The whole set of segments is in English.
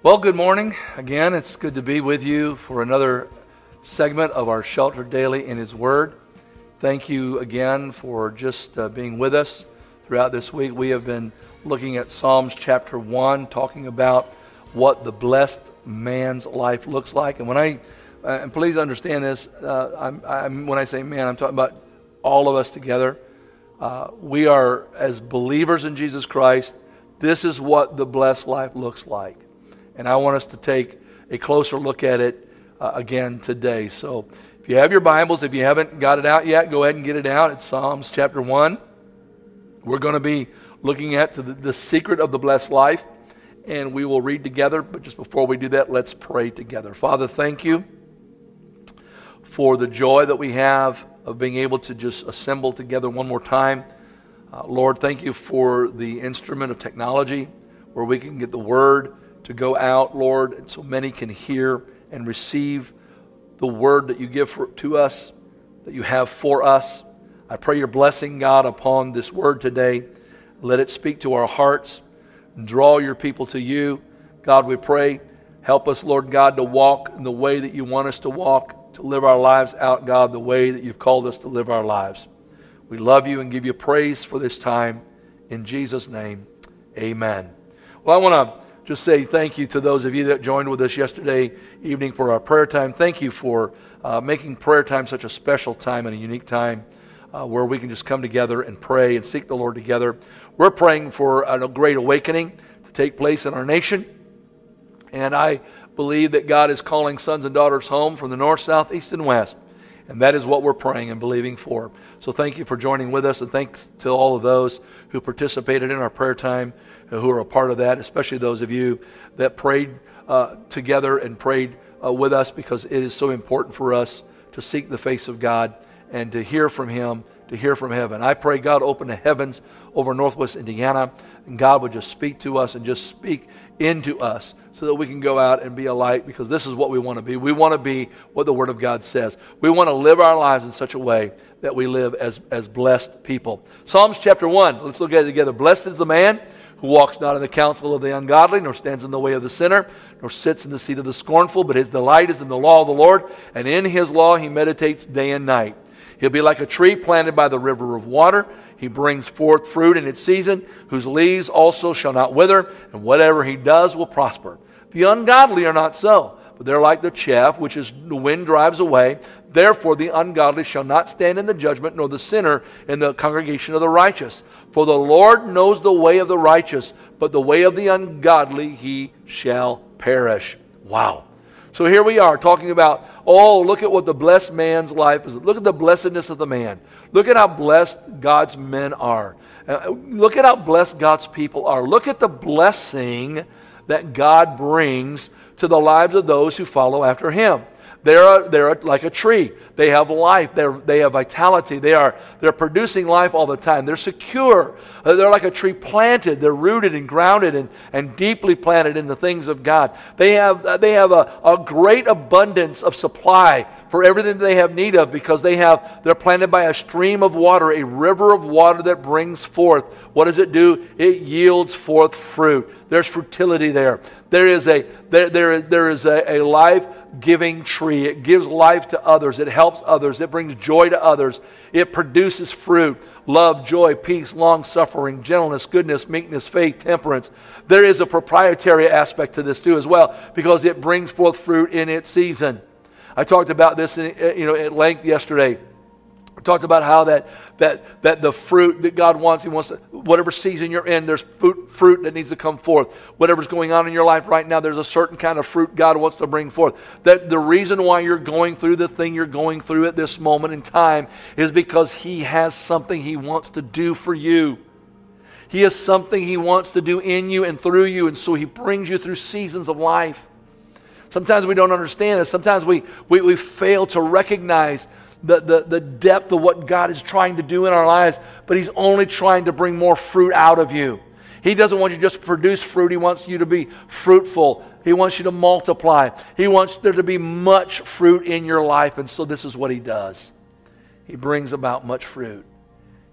Well, good morning. Again, it's good to be with you for another segment of our Shelter Daily in His Word. Thank you again for just uh, being with us throughout this week. We have been looking at Psalms chapter 1, talking about what the blessed man's life looks like. And when I, uh, and please understand this, uh, I'm, I'm, when I say man, I'm talking about all of us together. Uh, we are, as believers in Jesus Christ, this is what the blessed life looks like. And I want us to take a closer look at it uh, again today. So if you have your Bibles, if you haven't got it out yet, go ahead and get it out. It's Psalms chapter 1. We're going to be looking at the, the secret of the blessed life, and we will read together. But just before we do that, let's pray together. Father, thank you for the joy that we have of being able to just assemble together one more time. Uh, Lord, thank you for the instrument of technology where we can get the word to go out, Lord, so many can hear and receive the word that you give for, to us, that you have for us. I pray your blessing, God, upon this word today. Let it speak to our hearts and draw your people to you. God, we pray, help us, Lord God, to walk in the way that you want us to walk, to live our lives out, God, the way that you've called us to live our lives. We love you and give you praise for this time. In Jesus' name, amen. Well, I want to just say thank you to those of you that joined with us yesterday evening for our prayer time. Thank you for uh, making prayer time such a special time and a unique time uh, where we can just come together and pray and seek the Lord together. We're praying for a great awakening to take place in our nation. And I believe that God is calling sons and daughters home from the north, south, east, and west. And that is what we're praying and believing for. So thank you for joining with us, and thanks to all of those who participated in our prayer time who are a part of that, especially those of you that prayed uh, together and prayed uh, with us because it is so important for us to seek the face of God and to hear from Him, to hear from heaven. I pray God open the heavens over Northwest Indiana and God would just speak to us and just speak into us so that we can go out and be a light because this is what we want to be. We want to be what the Word of God says. We want to live our lives in such a way that we live as, as blessed people. Psalms chapter 1, let's look at it together. Blessed is the man who walks not in the counsel of the ungodly, nor stands in the way of the sinner, nor sits in the seat of the scornful, but his delight is in the law of the Lord, and in his law he meditates day and night. He'll be like a tree planted by the river of water. He brings forth fruit in its season, whose leaves also shall not wither, and whatever he does will prosper. The ungodly are not so, but they're like the chaff which is the wind drives away. Therefore, the ungodly shall not stand in the judgment, nor the sinner in the congregation of the righteous. For the Lord knows the way of the righteous, but the way of the ungodly he shall perish. Wow. So here we are talking about, oh, look at what the blessed man's life is. Look at the blessedness of the man. Look at how blessed God's men are. Uh, look at how blessed God's people are. Look at the blessing that God brings to the lives of those who follow after him. They're, a, they're a, like a tree. They have life. They're, they have vitality. They are, they're producing life all the time. They're secure. Uh, they're like a tree planted. They're rooted and grounded and, and deeply planted in the things of God. They have, they have a, a great abundance of supply for everything they have need of because they have, they're planted by a stream of water, a river of water that brings forth. What does it do? It yields forth fruit. There's fertility there. There is a, there, there, there is a, a life giving tree. It gives life to others. It helps others. It brings joy to others. It produces fruit love, joy, peace, long suffering, gentleness, goodness, meekness, faith, temperance. There is a proprietary aspect to this too, as well, because it brings forth fruit in its season. I talked about this in, uh, you know, at length yesterday. We talked about how that, that, that the fruit that God wants, He wants to, whatever season you're in, there's fruit, fruit that needs to come forth. Whatever's going on in your life right now, there's a certain kind of fruit God wants to bring forth. That the reason why you're going through the thing you're going through at this moment in time is because He has something He wants to do for you. He has something He wants to do in you and through you, and so He brings you through seasons of life. Sometimes we don't understand it. Sometimes we, we, we fail to recognize the, the, the depth of what God is trying to do in our lives, but He's only trying to bring more fruit out of you. He doesn't want you just to produce fruit, He wants you to be fruitful. He wants you to multiply. He wants there to be much fruit in your life, and so this is what He does. He brings about much fruit.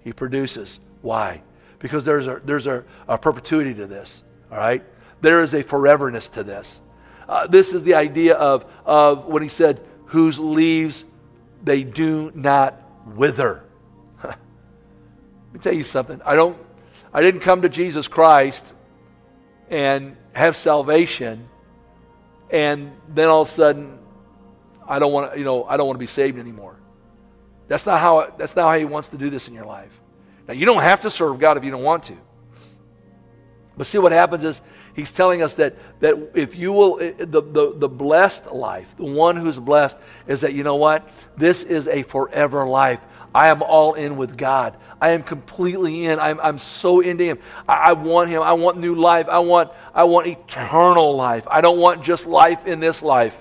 He produces. Why? Because there's a, there's a, a perpetuity to this, all right? There is a foreverness to this. Uh, this is the idea of, of what he said, whose leaves they do not wither. Let me tell you something. I don't I didn't come to Jesus Christ and have salvation and then all of a sudden I don't want to, you know, I don't want to be saved anymore. That's not how that's not how he wants to do this in your life. Now you don't have to serve God if you don't want to. But see what happens is he's telling us that that if you will eh, eh, the, the, the blessed life, the one who's blessed is that you know what? This is a forever life. I am all in with God. I am completely in. I'm, I'm so into Him. I, I, want Him. I want new life. I want, I want eternal life. I don't want just life in this life.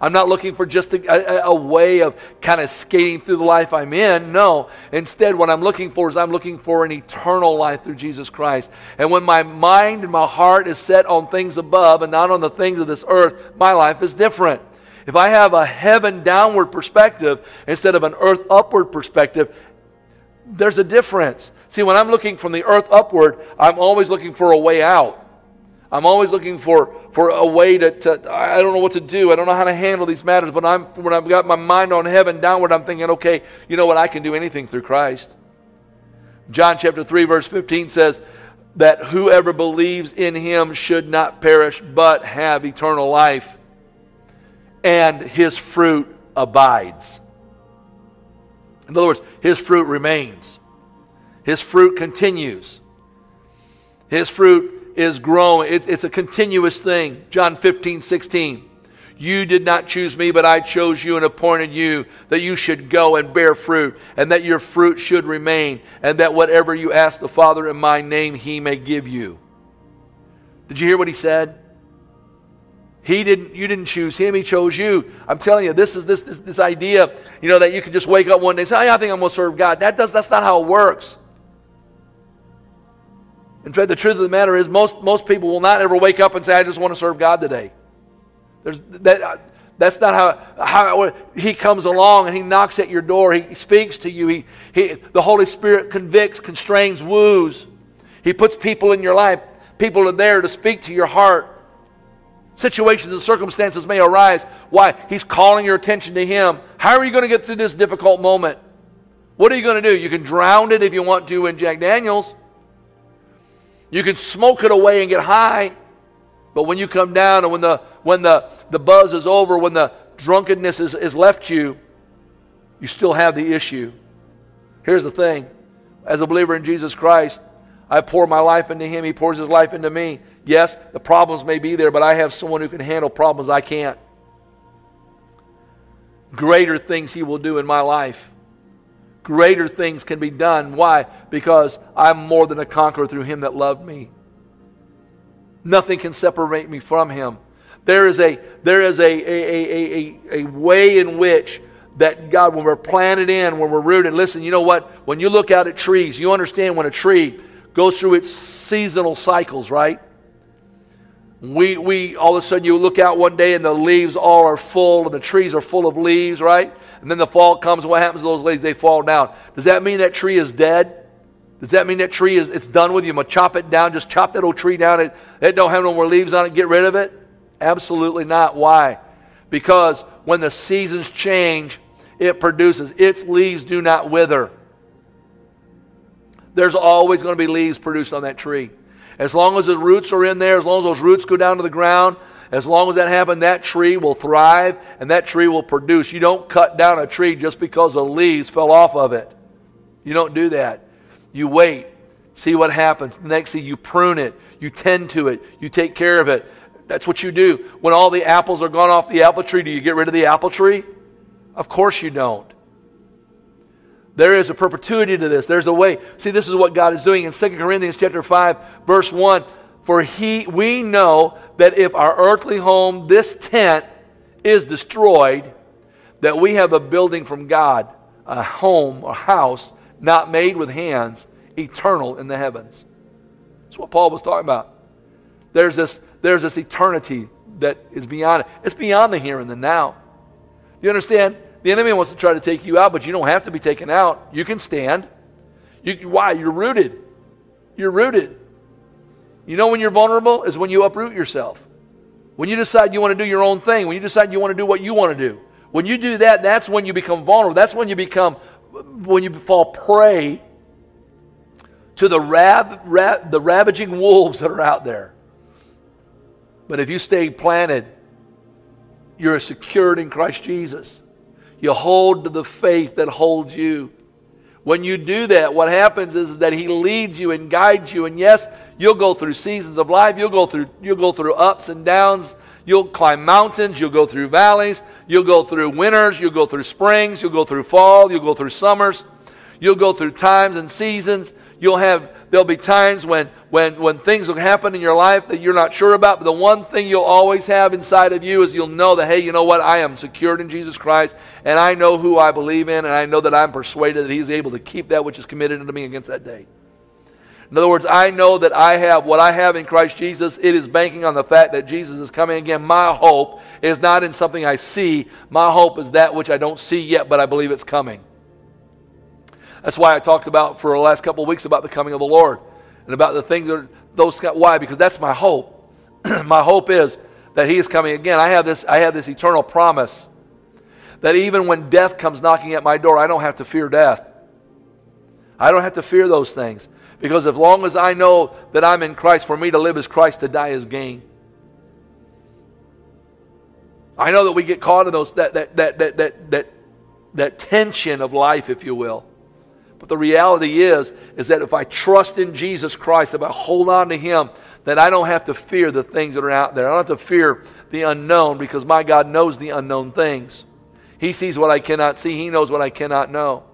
I'm not looking for just a, a, a, way of kind of skating through the life I'm in. No. Instead, what I'm looking for is I'm looking for an eternal life through Jesus Christ. And when my mind and my heart is set on things above and not on the things of this earth, my life is different. If I have a heaven downward perspective instead of an earth upward perspective, there's a difference. See, when I'm looking from the earth upward, I'm always looking for a way out. I'm always looking for, for a way to, to, I don't know what to do. I don't know how to handle these matters, but I'm, when I've got my mind on heaven downward, I'm thinking, okay, you know what? I can do anything through Christ. John chapter 3, verse 15 says that whoever believes in him should not perish, but have eternal life and his fruit abides. In other words, his fruit remains, his fruit continues. His fruit is growing, it, it's a continuous thing. John 15, 16. You did not choose me, but I chose you and appointed you that you should go and bear fruit, and that your fruit should remain, and that whatever you ask the Father in my name, he may give you. Did you hear what he said? He didn't, you didn't choose him, he chose you. I'm telling you, this is this, this, this idea, you know, that you can just wake up one day and say, oh, I think I'm going to serve God. That does, that's not how it works. In fact, the truth of the matter is, most, most people will not ever wake up and say, I just want to serve God today. There's, that, uh, that's not how, how he comes along and he knocks at your door. He speaks to you. He, he, the Holy Spirit convicts, constrains, woos. He puts people in your life. People are there to speak to your heart. Situations and circumstances may arise. Why? He's calling your attention to Him. How are you going to get through this difficult moment? What are you going to do? You can drown it if you want to in Jack Daniels. You can smoke it away and get high. But when you come down and when the, when the, the buzz is over, when the drunkenness is, is left you, you still have the issue. Here's the thing as a believer in Jesus Christ, I pour my life into Him, He pours His life into me. Yes, the problems may be there, but I have someone who can handle problems I can't. Greater things He will do in my life. Greater things can be done. Why? Because I'm more than a conqueror through Him that loved me. Nothing can separate me from Him. There is a, there is a, a, a, a, a way in which that God, when we're planted in, when we're rooted, listen, you know what? When you look out at trees, you understand when a tree goes through its seasonal cycles, right? We, we all of a sudden you look out one day and the leaves all are full and the trees are full of leaves, right? And then the fall comes. What happens to those leaves? They fall down. Does that mean that tree is dead? Does that mean that tree is it's done with you? I'm gonna chop it down, just chop that old tree down. It, it don't have no more leaves on it, get rid of it? Absolutely not. Why? Because when the seasons change, it produces. Its leaves do not wither. There's always going to be leaves produced on that tree. As long as the roots are in there, as long as those roots go down to the ground, as long as that happens, that tree will thrive and that tree will produce. You don't cut down a tree just because the leaves fell off of it. You don't do that. You wait, see what happens. The next thing, you prune it, you tend to it, you take care of it. That's what you do. When all the apples are gone off the apple tree, do you get rid of the apple tree? Of course you don't. There is a perpetuity to this. There's a way. See, this is what God is doing in 2 Corinthians chapter 5, verse 1. For he we know that if our earthly home, this tent, is destroyed, that we have a building from God, a home, a house, not made with hands, eternal in the heavens. That's what Paul was talking about. There's this, there's this eternity that is beyond it. It's beyond the here and the now. You understand? The enemy wants to try to take you out, but you don't have to be taken out. You can stand. You, why? You're rooted. You're rooted. You know when you're vulnerable is when you uproot yourself. When you decide you want to do your own thing, when you decide you want to do what you want to do. When you do that, that's when you become vulnerable. That's when you become when you fall prey to the rav, the ravaging wolves that are out there. But if you stay planted, you're secured in Christ Jesus. You hold to the faith that holds you. When you do that, what happens is that He leads you and guides you. And yes, you'll go through seasons of life. You'll go through, you'll go through ups and downs. You'll climb mountains. You'll go through valleys. You'll go through winters. You'll go through springs. You'll go through fall. You'll go through summers. You'll go through times and seasons. You'll have there'll be times when when when things will happen in your life that you're not sure about, but the one thing you'll always have inside of you is you'll know that hey, you know what? I am secured in Jesus Christ, and I know who I believe in, and I know that I'm persuaded that He's able to keep that which is committed unto me against that day. In other words, I know that I have what I have in Christ Jesus. It is banking on the fact that Jesus is coming again. My hope is not in something I see. My hope is that which I don't see yet, but I believe it's coming. That's why I talked about for the last couple of weeks about the coming of the Lord and about the things that those why because that's my hope. my hope is that He is coming again. I have this I have this eternal promise that even when death comes knocking at my door, I don't have to fear death. I don't have to fear those things because as long as I know that I'm in Christ, for me to live is Christ, to die is gain. I know that we get caught in those that that that that that that, that tension of life, if you will. But the reality is, is that if I trust in Jesus Christ, if I hold on to Him, that I don't have to fear the things that are out there. I don't have to fear the unknown because my God knows the unknown things. He sees what I cannot see. He knows what I cannot know.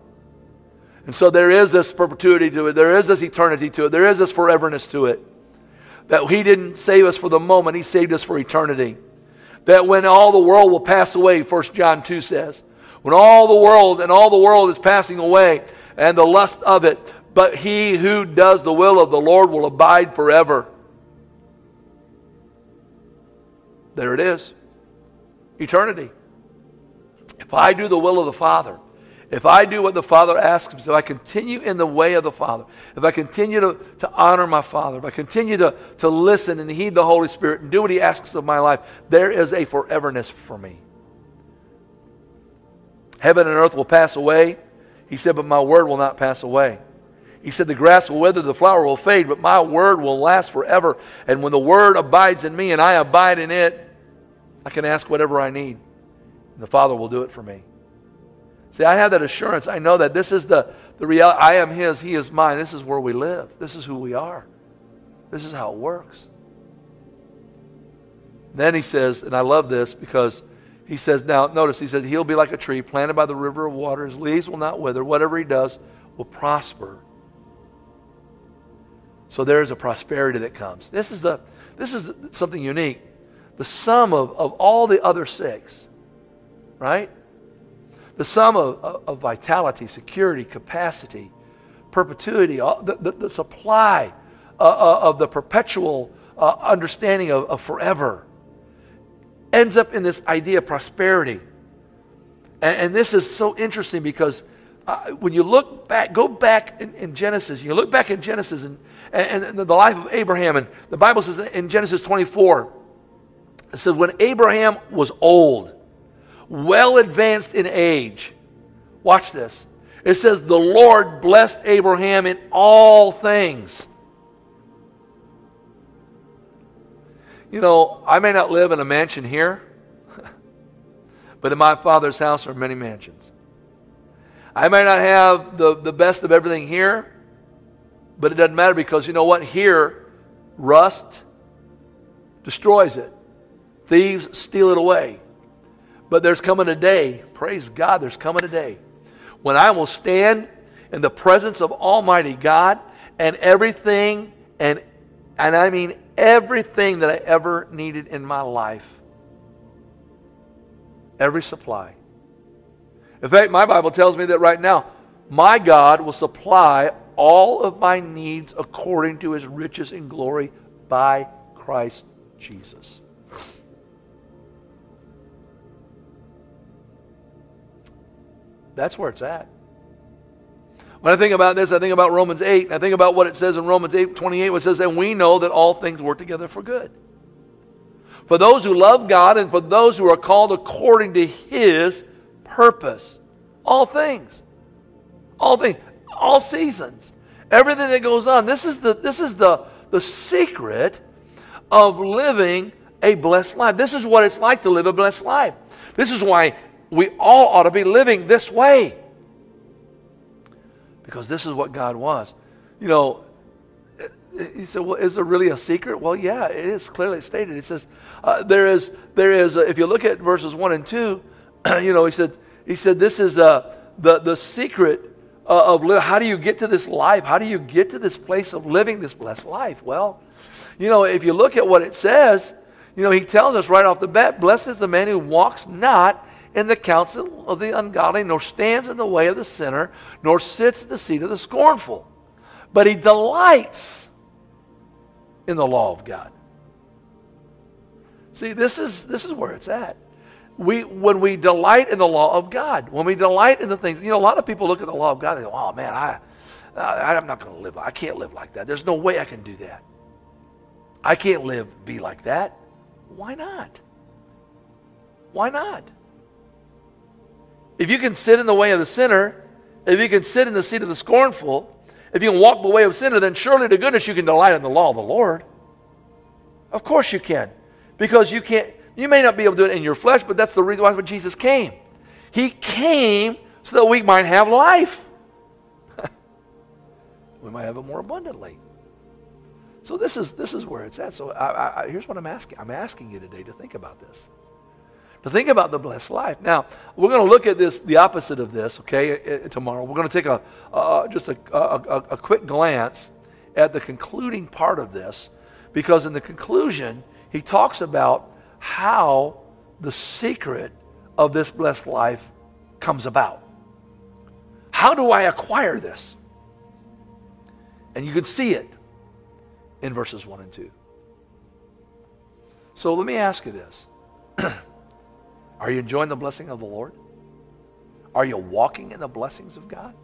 And so there is this perpetuity to it. There is this eternity to it. There is this foreverness to it. That He didn't save us for the moment, He saved us for eternity. That when all the world will pass away, 1 John 2 says, when all the world and all the world is passing away, and the lust of it. But he who does the will of the Lord will abide forever. There it is eternity. If I do the will of the Father, if I do what the Father asks me, if I continue in the way of the Father, if I continue to, to honor my Father, if I continue to, to listen and heed the Holy Spirit and do what He asks of my life, there is a foreverness for me. Heaven and earth will pass away, he said, But my word will not pass away. He said, The grass will wither, the flower will fade, but my word will last forever. And when the word abides in me and I abide in it, I can ask whatever I need. And the Father will do it for me. See, I have that assurance. I know that this is the, the reality. I am His, He is mine. This is where we live. This is who we are. This is how it works. Then he says, and I love this because he says, now notice, he says, he'll be like a tree planted by the river of water. His leaves will not wither. Whatever he does will prosper. So there is a prosperity that comes. This is, the, this is something unique. The sum of, of all the other six, right? The sum of, of, of vitality, security, capacity, perpetuity, the, the, the, supply uh, uh, of the perpetual uh, understanding of, of forever ends up in this idea of prosperity. And, and this is so interesting because uh, when you look back, go back in, in, Genesis, you look back in Genesis and, and, and, the life of Abraham, and the Bible says in Genesis 24, it says, when Abraham was old, well advanced in age, watch this. It says, the Lord blessed Abraham in all things. You know, I may not live in a mansion here, but in my father's house are many mansions. I may not have the, the best of everything here, but it doesn't matter because you know what? Here, rust destroys it. Thieves steal it away. But there's coming a day, praise God, there's coming a day when I will stand in the presence of Almighty God and everything, and, and I mean everything that I ever needed in my life. Every supply. In fact, my Bible tells me that right now, my God will supply all of my needs according to his riches and glory by Christ Jesus. That's where it's at. When I think about this, I think about Romans 8, and I think about what it says in Romans 8 28, which says, And we know that all things work together for good. For those who love God and for those who are called according to his purpose. All things. All things. All seasons. Everything that goes on. This is the, this is the, the secret of living a blessed life. This is what it's like to live a blessed life. This is why we all ought to be living this way because this is what God was. You know, he said, well, is there really a secret? Well, yeah, it is clearly stated. It says, uh, there is, there is, uh, if you look at verses 1 and 2, you know, he said, he said, this is uh, the, the secret uh, of how do you get to this life? How do you get to this place of living this blessed life? Well, you know, if you look at what it says, you know, he tells us right off the bat, blessed is the man who walks not in the counsel of the ungodly, nor stands in the way of the sinner, nor sits at the seat of the scornful. But he delights in the law of God. See, this is, this is where it's at. We, when we delight in the law of God, when we delight in the things, you know, a lot of people look at the law of God and go, oh man, I, I, I'm not going to live, I can't live like that. There's no way I can do that. I can't live, be like that. Why not? Why not? If you can sit in the way of the sinner, if you can sit in the seat of the scornful, if you can walk the way of sinner, then surely to goodness you can delight in the law of the Lord. Of course you can. Because you can't, you may not be able to do it in your flesh, but that's the reason why Jesus came. He came so that we might have life. we might have it more abundantly. So this is this is where it's at. So I, I, here's what I'm asking. I'm asking you today to think about this to think about the blessed life. Now, we're going to look at this, the opposite of this, okay, tomorrow. We're going to take a, uh, just a, a, a quick glance at the concluding part of this, because in the conclusion, he talks about how the secret of this blessed life comes about. How do I acquire this? And you can see it in verses 1 and 2. So let me ask you this. Are you enjoying the blessing of the Lord? Are you walking in the blessings of God?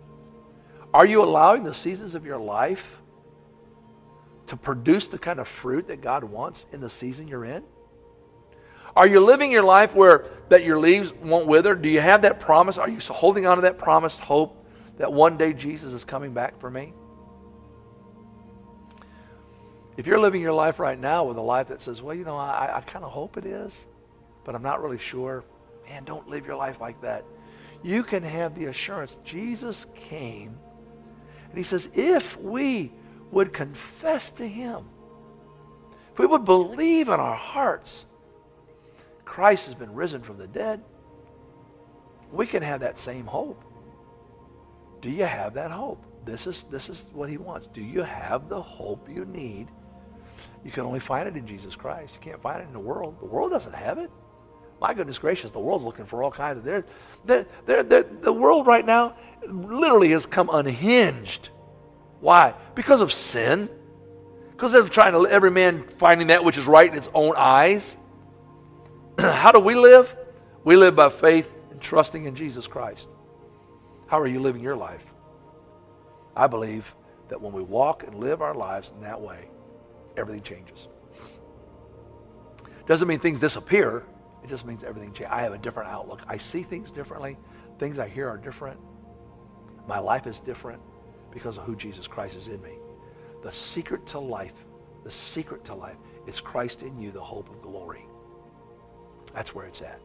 Are you allowing the seasons of your life to produce the kind of fruit that God wants in the season you're in? Are you living your life where that your leaves won't wither? Do you have that promise? Are you holding on to that promised hope that one day Jesus is coming back for me? If you're living your life right now with a life that says, well, you know, I, I kind of hope it is, but I'm not really sure. Man, don't live your life like that. You can have the assurance Jesus came, and he says, if we would confess to him, if we would believe in our hearts, Christ has been risen from the dead, we can have that same hope. Do you have that hope? This is, this is what he wants. Do you have the hope you need? You can only find it in Jesus Christ. You can't find it in the world. The world doesn't have it. My goodness gracious, the world's looking for all kinds of. They're, they're, they're, they're, the world right now literally has come unhinged. Why? Because of sin. Because they're trying to, every man finding that which is right in its own eyes. How do we live? We live by faith and trusting in Jesus Christ. How are you living your life? I believe that when we walk and live our lives in that way, everything changes. Doesn't mean things disappear. It just means everything changes. I have a different outlook. I see things differently. Things I hear are different. My life is different because of who Jesus Christ is in me. The secret to life, the secret to life, is Christ in you, the hope of glory. That's where it's at.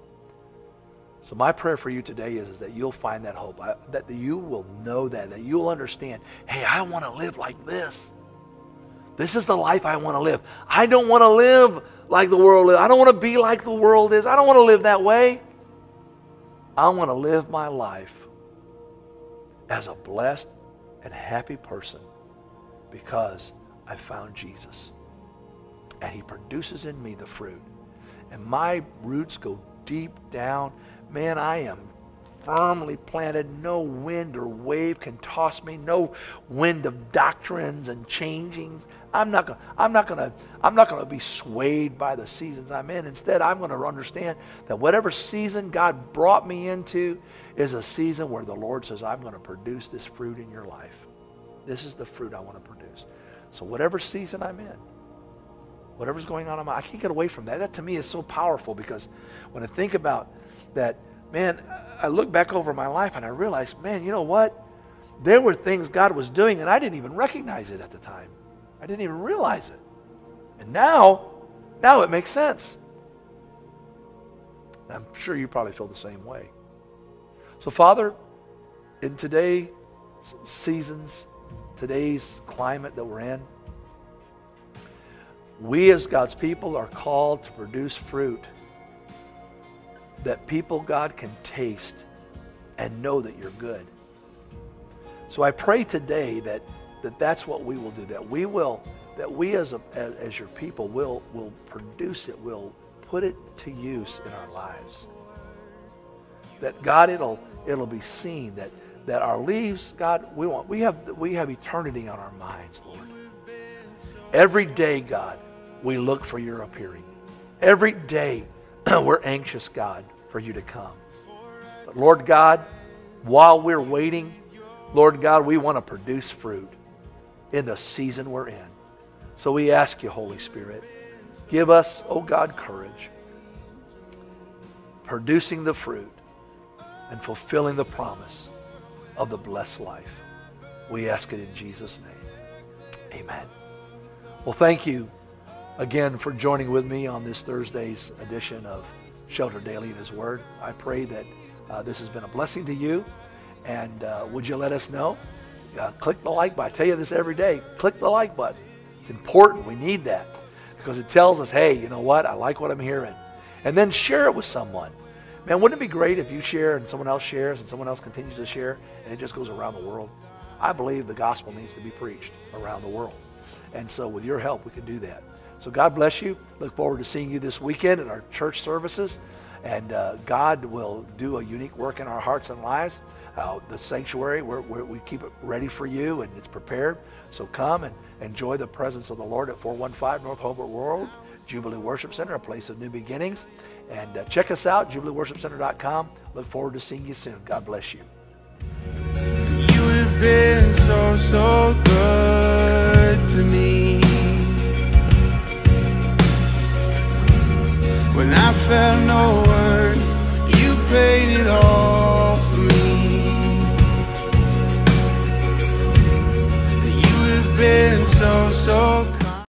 So my prayer for you today is, is that you'll find that hope, I, that you will know that, that you'll understand, hey, I want to live like this. This is the life I want to live. I don't want to live like the world is. I don't want to be like the world is. I don't want to live that way. I want to live my life as a blessed and happy person because I found Jesus. And he produces in me the fruit. And my roots go deep down. Man, I am firmly planted. No wind or wave can toss me. No wind of doctrines and changing. I'm not gonna, I'm not to. I'm not to be swayed by the seasons I'm in. Instead, I'm to understand that whatever season God brought me into is a season where the Lord says, "I'm to produce this fruit in your life. This is the fruit I want to produce." So whatever season I'm in, whatever's going on in my, I can't get away from that. That to me is so powerful because when I think about that, man, I look back over my life and I realize, man, you know what? There were things God was doing and I didn't even recognize it at the time. I didn't even realize it. And now, now it makes sense. I'm sure you probably feel the same way. So, Father, in today's seasons, today's climate that we're in, we as God's people are called to produce fruit that people, God, can taste and know that you're good. So I pray today that, that that's what we will do, that we will, that we as, a, as, as your people will, will produce it, will put it to use in our lives. That God, it'll, it'll be seen that, that our leaves, God, we want, we have, we have eternity on our minds, Lord. Every day, God, we look for your appearing. Every day, we're anxious, God, for you to come. But Lord God, while we're waiting, Lord God, we want to produce fruit in the season we're in. So we ask you, Holy Spirit, give us, oh God, courage, producing the fruit and fulfilling the promise of the blessed life. We ask it in Jesus' name. Amen. Well, thank you again for joining with me on this Thursday's edition of Shelter Daily in His Word. I pray that uh, this has been a blessing to you. And uh, would you let us know? Uh, click the like button. I tell you this every day. Click the like button. It's important. We need that because it tells us, hey, you know what? I like what I'm hearing. And then share it with someone. Man, wouldn't it be great if you share and someone else shares and someone else continues to share and it just goes around the world? I believe the gospel needs to be preached around the world. And so with your help, we can do that. So God bless you. Look forward to seeing you this weekend at our church services. And uh, God will do a unique work in our hearts and lives. Uh, the sanctuary, we're, we're, we keep it ready for you and it's prepared. So come and enjoy the presence of the Lord at 415 North Hobart Road Jubilee Worship Center, a place of new beginnings. And uh, check us out, jubileeworshipcenter.com. Look forward to seeing you soon. God bless you. You have been so, so good to me. When I felt no so